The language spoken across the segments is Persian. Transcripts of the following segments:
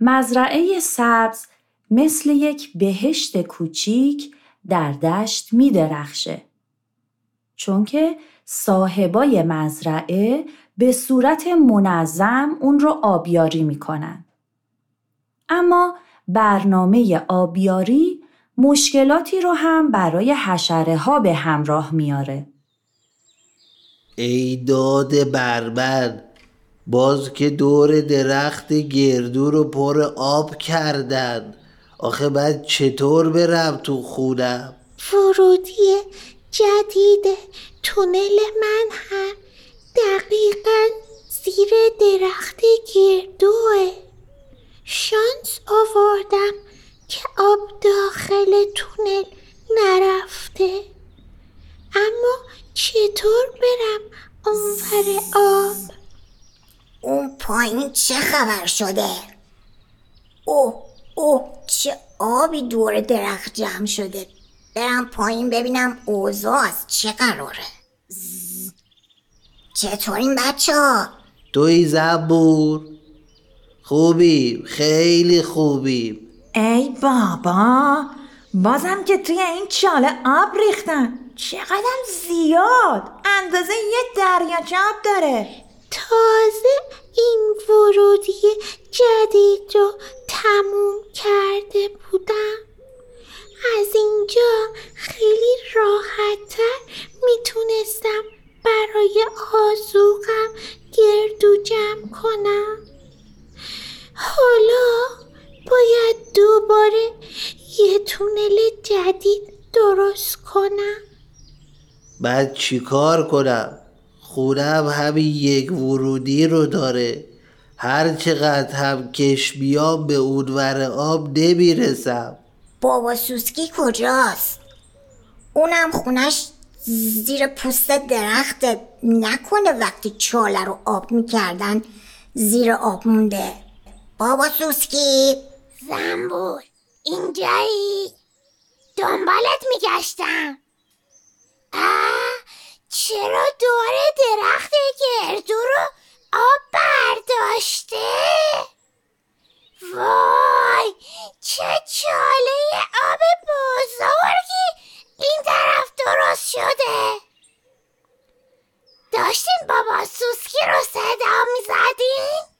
مزرعه سبز مثل یک بهشت کوچیک در دشت می درخشه. چون که صاحبای مزرعه به صورت منظم اون رو آبیاری می‌کنن. اما برنامه آبیاری مشکلاتی رو هم برای حشره ها به همراه میاره. ای داد بربر باز که دور درخت گردو رو پر آب کردن. آخه بعد چطور برم تو خونم ورودی جدید تونل من هم دقیقا زیر درخت گردوه. شانس آوردم که آب داخل تونل نرفته. اما چطور برم اونور آب؟ اون پایین چه خبر شده؟ اوه اوه چه آبی دور درخت جمع شده. برم پایین ببینم اوضاع از چه قراره. چطورین بچه ها؟ توی زبور. خوبی خیلی خوبی. ای بابا بازم که توی این چاله آب ریختن. چقدر زیاد. اندازه یه دریاچه آب داره. تازه این ورودی جدید رو تموم کرده بودم. از اینجا خیلی راحتتر می‌تونستم برای آزوغم گردو جمع کنم. حالا باید دوباره یه تونل جدید درست کنم. بعد چیکار کنم؟ خونم همین یک ورودی رو داره. هر چقدر هم کش بیام به اونور آب نمی‌رسم. بابا سوسکی کجاست؟ اونم خونش زیر پوست درخت نکنه وقتی چاله رو آب می‌کردن زیر آب مونده. بابا سوسکی! زنبور اینجایی؟ دنبالت میگشتم. آه! چرا دور درخت گردو رو آب برداشته؟ وای چه چاله آب بزرگی این طرف درست شده داشتیم بابا سوسکی رو صدا می‌زدیم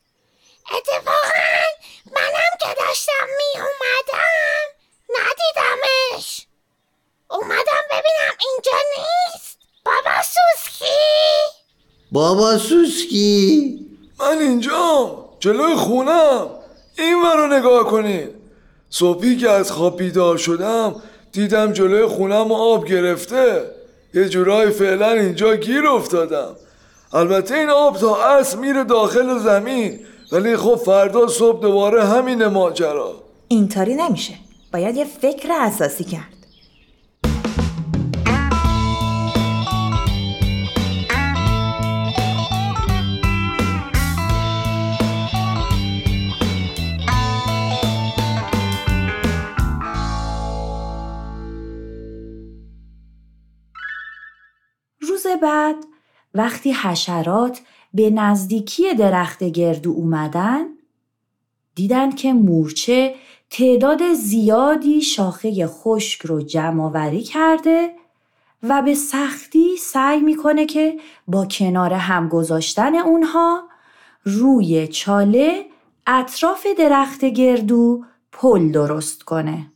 اتفاقا منم که داشتم می اومدم ندیدمش اومدم ببینم اینجا نیست بابا سوسکی بابا سوسکی. من اینجام جلوی خونم. این رو نگاه کنید صبحی که از خواب بیدار شدم دیدم جلوی خونم آب گرفته. یه جورایی فعلا اینجا گیر افتادم. البته این آب تا اصل میره داخل زمین ولی خب فردا صبح دوباره همین ماجرا. اینطوری نمیشه. باید یه فکر اساسی کرد. بعد وقتی حشرات به نزدیکی درخت گردو اومدن دیدن که مورچه تعداد زیادی شاخه خشک رو جمع آوری کرده و به سختی سعی می‌کنه که با کنار هم گذاشتن اونها روی چاله اطراف درخت گردو پل درست کنه.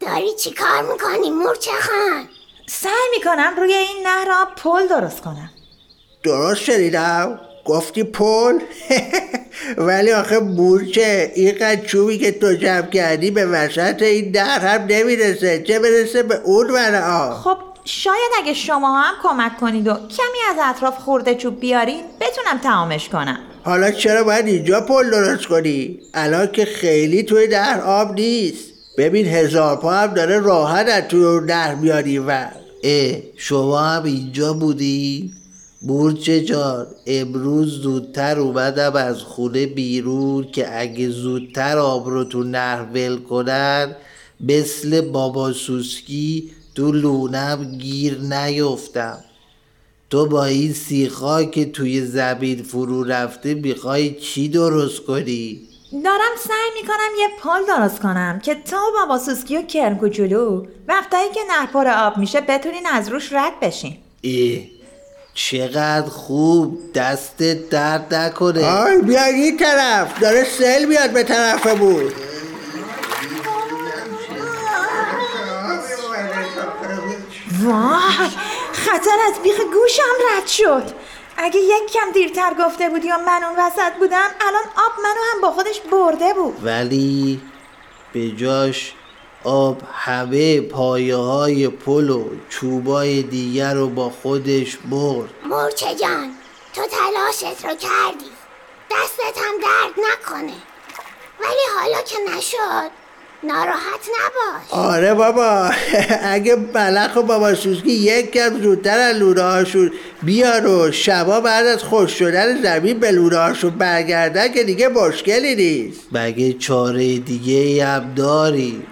داری چی کار می‌کنی مورچه خان؟ سعی می‌کنم روی این نهر آب پل درست کنم. درست شنیدم گفتی پل؟ ولی آخه مورچه اینقدر چوبی که تو جمع کردی به وسط این در هم نمی‌رسه. چه برسه به اون ور آب؟ خب شاید اگه شما هم کمک کنید و کمی از اطراف خورده چوب بیارین بتونم تمامش کنم. حالا چرا باید اینجا پل درست کنی؟ الان که خیلی توی در آب نیست. ببین هزار پا هم داره راحت از توی در میاری و اه شما هم اینجا بودی؟ بورچه جان امروز زودتر اومدم از خونه بیرون که اگه زودتر آب رو تو نهر ول کنن مثل بابا سوسکی تو لونم گیر نیفتم تو با این سیخا که توی زمین فرو رفته می‌خوای چی درست کنی؟ دارم سعی می‌کنم یه پل درست کنم که تا بابا سوسکی و کرم کوچولو وقتایی که نهر پر آب میشه بتونین از روش رد بشین. ای چقدر خوب دستت درد نکنه. آی بیا این طرف داره سل میاد به طرفمون وای خطر از بیخ گوشم رد شد. اگه یک کم دیرتر گفته بودی یا من اون وسط بودم الان آب منو هم با خودش برده بود. ولی به جاش آب همه پایه های پل و چوبای دیگر رو با خودش برد. مورچه جان تو تلاشت رو کردی. دستت هم درد نکنه. ولی حالا که نشد ناراحت نباش. آره بابا. اگه بلخ و بابا سوسکی یک کم زودتر از لوره هاشون بیان و شبا بعد از خوش شدن زمین به لوره هاشون برگردن که دیگه مشکلی نیست. مگه چاره دیگه ای هم داری؟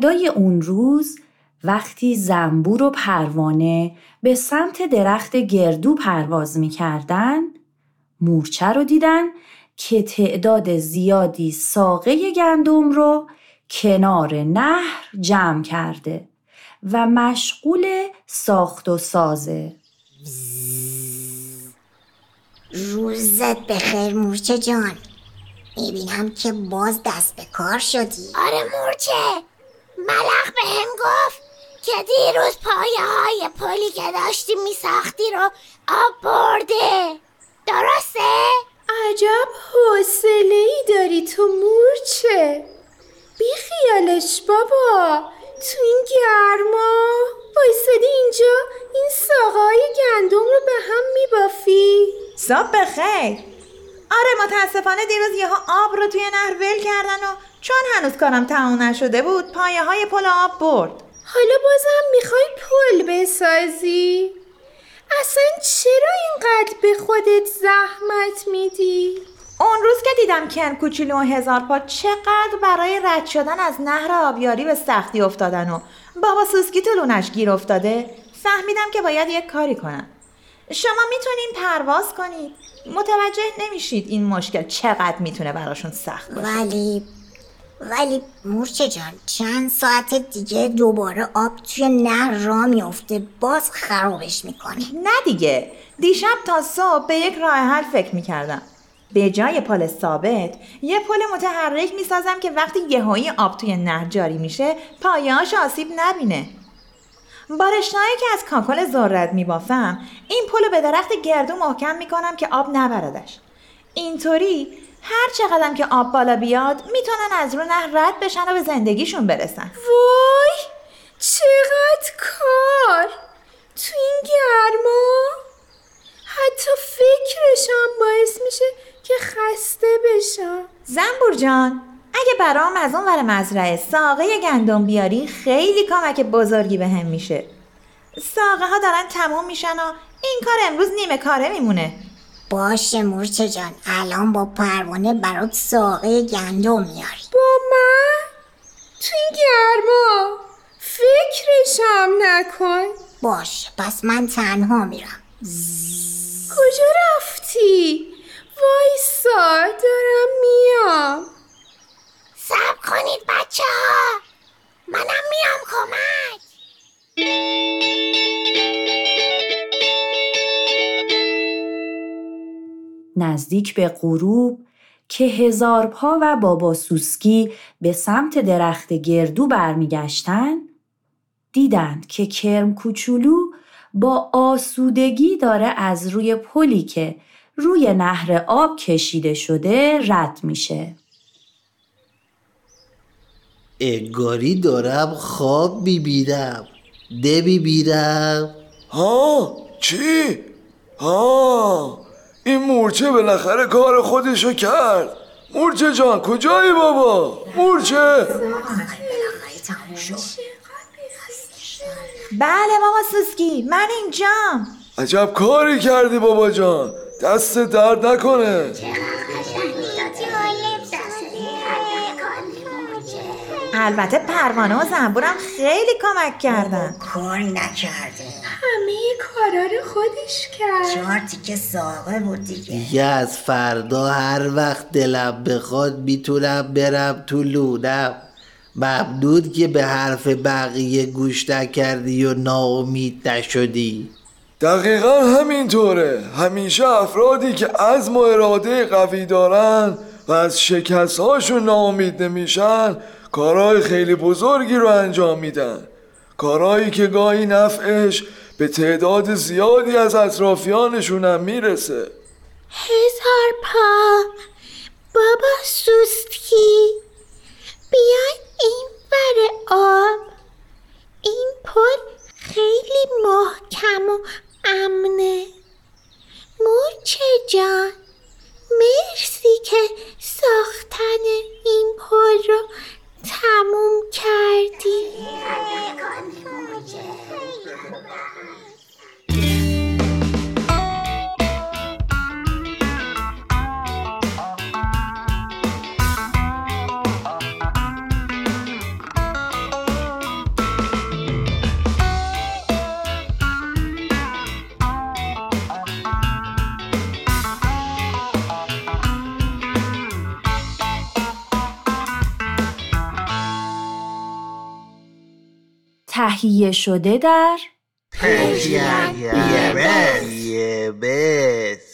فردای اون روز وقتی زنبور و پروانه به سمت درخت گردو پرواز می‌کردن مورچه رو دیدن که تعداد زیادی ساقه گندم رو کنار نهر جمع کرده و مشغول ساخت و سازه روزت بخیر مورچه جان. می‌بینم که باز دست به کار شدی. آره مورچه. ملخ به هم گفت که دیروز پایه های پلی که داشتی میساختی رو آب برده. درسته؟ عجب حوصله ای داری تو مورچه. بی خیالش بابا. تو این گرما. بایستدی اینجا. این ساقای گندم رو به هم میبافی. صبح بخیر. آره متاسفانه دیروز یهو آب رو توی نهر ول کردن و چون هنوز کارم تموم نشده بود پایه های پل آب برد حالا بازم می‌خوای پل بسازی؟ اصلا چرا اینقدر به خودت زحمت میدی؟ اون روز که دیدم کن کوچولو و هزار پا چقدر برای رد شدن از نهر آبیاری به سختی افتادن و بابا سوسکی تو لونش گیر افتاده فهمیدم که باید یک کاری کنم شما می‌تونین پرواز کنید. متوجه نمیشید این مشکل چقدر می‌تونه براشون سخت باشه. ولی ولی مورچه جان چند ساعت دیگه دوباره آب توی نهر را میفته باز خرابش می‌کنه. نه دیگه. دیشب تا صبح به یک راه حل فکر می‌کردم. به جای پل ثابت یه پل متحرک می‌سازم که وقتی یهویی آب توی نهر جاری میشه پایه‌هاش آسیب نبینه. با رشته‌هایی که از کاکل ذرت میبافم این پل رو به درخت گردو محکم می‌کنم که آب نبردش. اینطوری هر چقدرم که آب بالا بیاد می‌تونن از رو نهر رد بشن و به زندگیشون برسن. وای! چقدر کار! تو این گرما؟ حتی فکرشم باعث میشه که خسته بشم. زنبور جان اگه برام از اون ور مزرعه ساقه گندم بیاری خیلی کمک بزرگی به هم میشه. ساقه ها دارن تموم میشن و این کار امروز نیمه کاره میمونه. باشه مورچه جان الان با پروانه برات ساقه گندم میاری. با من؟ تو این گرما؟ فکرشم نکن. باشه پس من تنها میرم. کجا رفتی؟ وایسا. نزدیک به غروب که هزار پا و بابا سوسکی به سمت درخت گردو برمیگشتن دیدند که کرم کوچولو با آسودگی داره از روی پلی که روی نهر آب کشیده شده رد میشه. انگاری دارم خواب می‌بینم نمی‌بینم ها چی؟ ها این مورچه بالاخره کار خودشو کرد. مورچه جان کجایی بابا؟ مورچه؟ بله ماما سوسکی من اینجام. عجب کاری کردی بابا جان. دست درد نکنه. البته پروانه و زنبورم خیلی کمک کردن. کار نکرده. همه کارا رو خودش کرد. چهار تیکه ساقه بود دیگه. دیگه از فردا هر وقت دلم بخواد می‌تونم برم تو لونم. ممنون که به حرف بقیه گوش نکردی و ناامید نشدی. دقیقا همینطوره. همیشه افرادی که عزم و اراده قوی دارن و از شکست هاشون ناامید نمیشن کارهای خیلی بزرگی رو انجام میدن. کارهایی که گاهی نفعش به تعداد زیادی از اطرافیانشون هم می‌رسه. هزار پا. بابا سوسکی بیاین این ور آب. این پل خیلی محکم و امنه. مورچه جان مرسی که ساختن این پل رو تموم کردی؟ تهیه شده در یه بس.